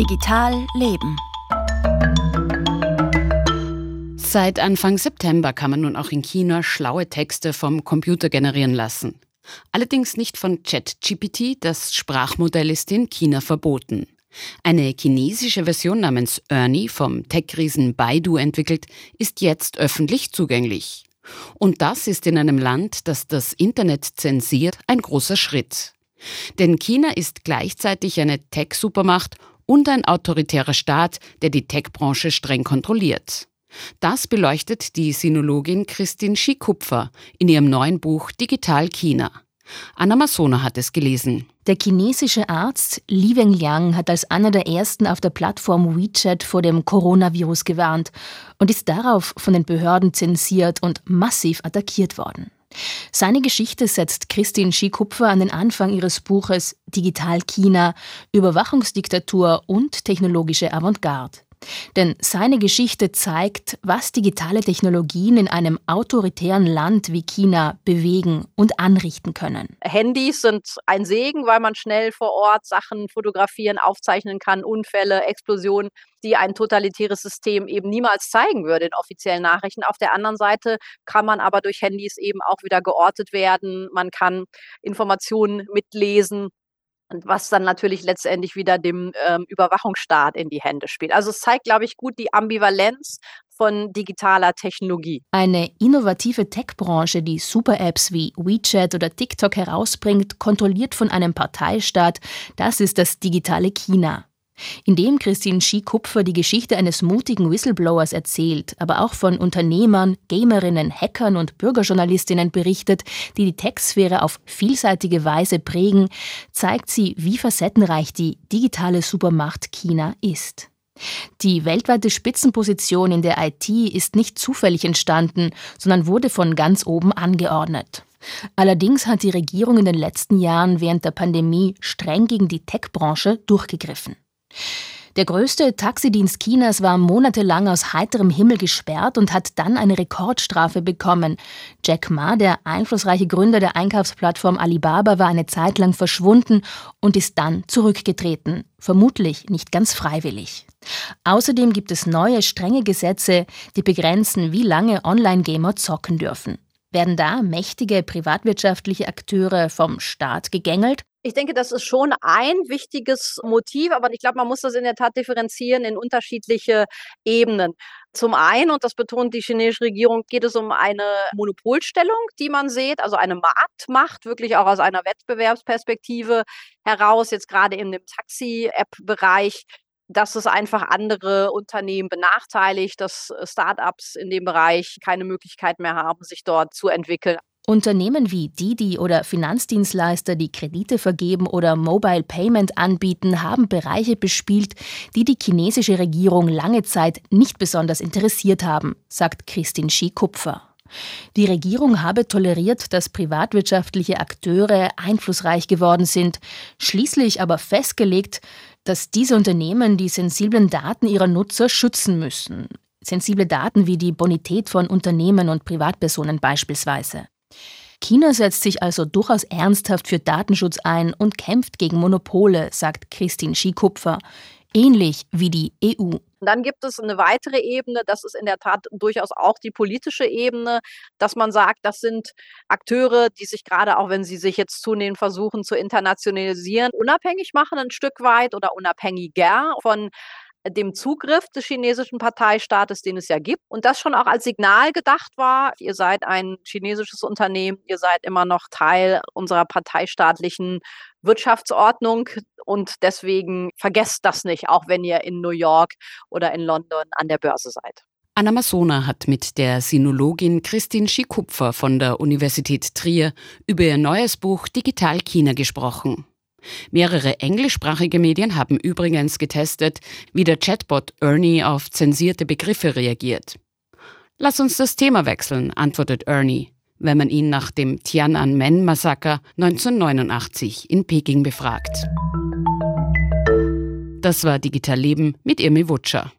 Digital Leben. Seit Anfang September kann man nun auch in China schlaue Texte vom Computer generieren lassen. Allerdings nicht von ChatGPT, das Sprachmodell ist in China verboten. Eine chinesische Version namens Ernie vom Tech-Riesen Baidu entwickelt, ist jetzt öffentlich zugänglich. Und das ist in einem Land, das das Internet zensiert, ein großer Schritt. Denn China ist gleichzeitig eine Tech-Supermacht und ein autoritärer Staat, der die Tech-Branche streng kontrolliert. Das beleuchtet die Sinologin Christine Schikupfer in ihrem neuen Buch Digital China. Anna Masona hat es gelesen. Der chinesische Arzt Li Wenliang hat als einer der ersten auf der Plattform WeChat vor dem Coronavirus gewarnt und ist darauf von den Behörden zensiert und massiv attackiert worden. Seine Geschichte setzt Christine Schikupfer an den Anfang ihres Buches Digital China, Überwachungsdiktatur und technologische Avantgarde. Denn seine Geschichte zeigt, was digitale Technologien in einem autoritären Land wie China bewegen und anrichten können. Handys sind ein Segen, weil man schnell vor Ort Sachen fotografieren, aufzeichnen kann, Unfälle, Explosionen, die ein totalitäres System eben niemals zeigen würde in offiziellen Nachrichten. Auf der anderen Seite kann man aber durch Handys eben auch wieder geortet werden. Man kann Informationen mitlesen was dann natürlich letztendlich wieder dem ähm, Überwachungsstaat in die Hände spielt. Also es zeigt, glaube ich, gut die Ambivalenz von digitaler Technologie. Eine innovative Tech-Branche, die Super-Apps wie WeChat oder TikTok herausbringt, kontrolliert von einem Parteistaat, das ist das digitale China in dem Christine Schie-Kupfer die Geschichte eines mutigen Whistleblowers erzählt, aber auch von Unternehmern, Gamerinnen, Hackern und Bürgerjournalistinnen berichtet, die die Tech-Sphäre auf vielseitige Weise prägen, zeigt sie, wie facettenreich die digitale Supermacht China ist. Die weltweite Spitzenposition in der IT ist nicht zufällig entstanden, sondern wurde von ganz oben angeordnet. Allerdings hat die Regierung in den letzten Jahren während der Pandemie streng gegen die Tech-Branche durchgegriffen. Der größte Taxidienst Chinas war monatelang aus heiterem Himmel gesperrt und hat dann eine Rekordstrafe bekommen. Jack Ma, der einflussreiche Gründer der Einkaufsplattform Alibaba, war eine Zeit lang verschwunden und ist dann zurückgetreten. Vermutlich nicht ganz freiwillig. Außerdem gibt es neue strenge Gesetze, die begrenzen, wie lange Online-Gamer zocken dürfen. Werden da mächtige privatwirtschaftliche Akteure vom Staat gegängelt ich denke, das ist schon ein wichtiges Motiv, aber ich glaube, man muss das in der Tat differenzieren in unterschiedliche Ebenen. Zum einen, und das betont die chinesische Regierung, geht es um eine Monopolstellung, die man sieht, also eine Marktmacht, wirklich auch aus einer Wettbewerbsperspektive heraus, jetzt gerade in dem Taxi-App-Bereich, dass es einfach andere Unternehmen benachteiligt, dass Startups in dem Bereich keine Möglichkeit mehr haben, sich dort zu entwickeln. Unternehmen wie Didi oder Finanzdienstleister, die Kredite vergeben oder Mobile Payment anbieten, haben Bereiche bespielt, die die chinesische Regierung lange Zeit nicht besonders interessiert haben, sagt Christine Schie-Kupfer. Die Regierung habe toleriert, dass privatwirtschaftliche Akteure einflussreich geworden sind, schließlich aber festgelegt, dass diese Unternehmen die sensiblen Daten ihrer Nutzer schützen müssen. Sensible Daten wie die Bonität von Unternehmen und Privatpersonen beispielsweise. China setzt sich also durchaus ernsthaft für Datenschutz ein und kämpft gegen Monopole, sagt Christine Schikupfer, ähnlich wie die EU. Dann gibt es eine weitere Ebene, das ist in der Tat durchaus auch die politische Ebene, dass man sagt, das sind Akteure, die sich gerade auch, wenn sie sich jetzt zunehmend versuchen zu internationalisieren, unabhängig machen ein Stück weit oder unabhängiger von dem Zugriff des chinesischen Parteistaates, den es ja gibt. Und das schon auch als Signal gedacht war, ihr seid ein chinesisches Unternehmen, ihr seid immer noch Teil unserer parteistaatlichen Wirtschaftsordnung und deswegen vergesst das nicht, auch wenn ihr in New York oder in London an der Börse seid. Anna Masona hat mit der Sinologin Christine Schikupfer von der Universität Trier über ihr neues Buch Digital China gesprochen. Mehrere englischsprachige Medien haben übrigens getestet, wie der Chatbot Ernie auf zensierte Begriffe reagiert. Lass uns das Thema wechseln, antwortet Ernie, wenn man ihn nach dem Tiananmen-Massaker 1989 in Peking befragt. Das war Digital Leben mit Irmi Wutscher.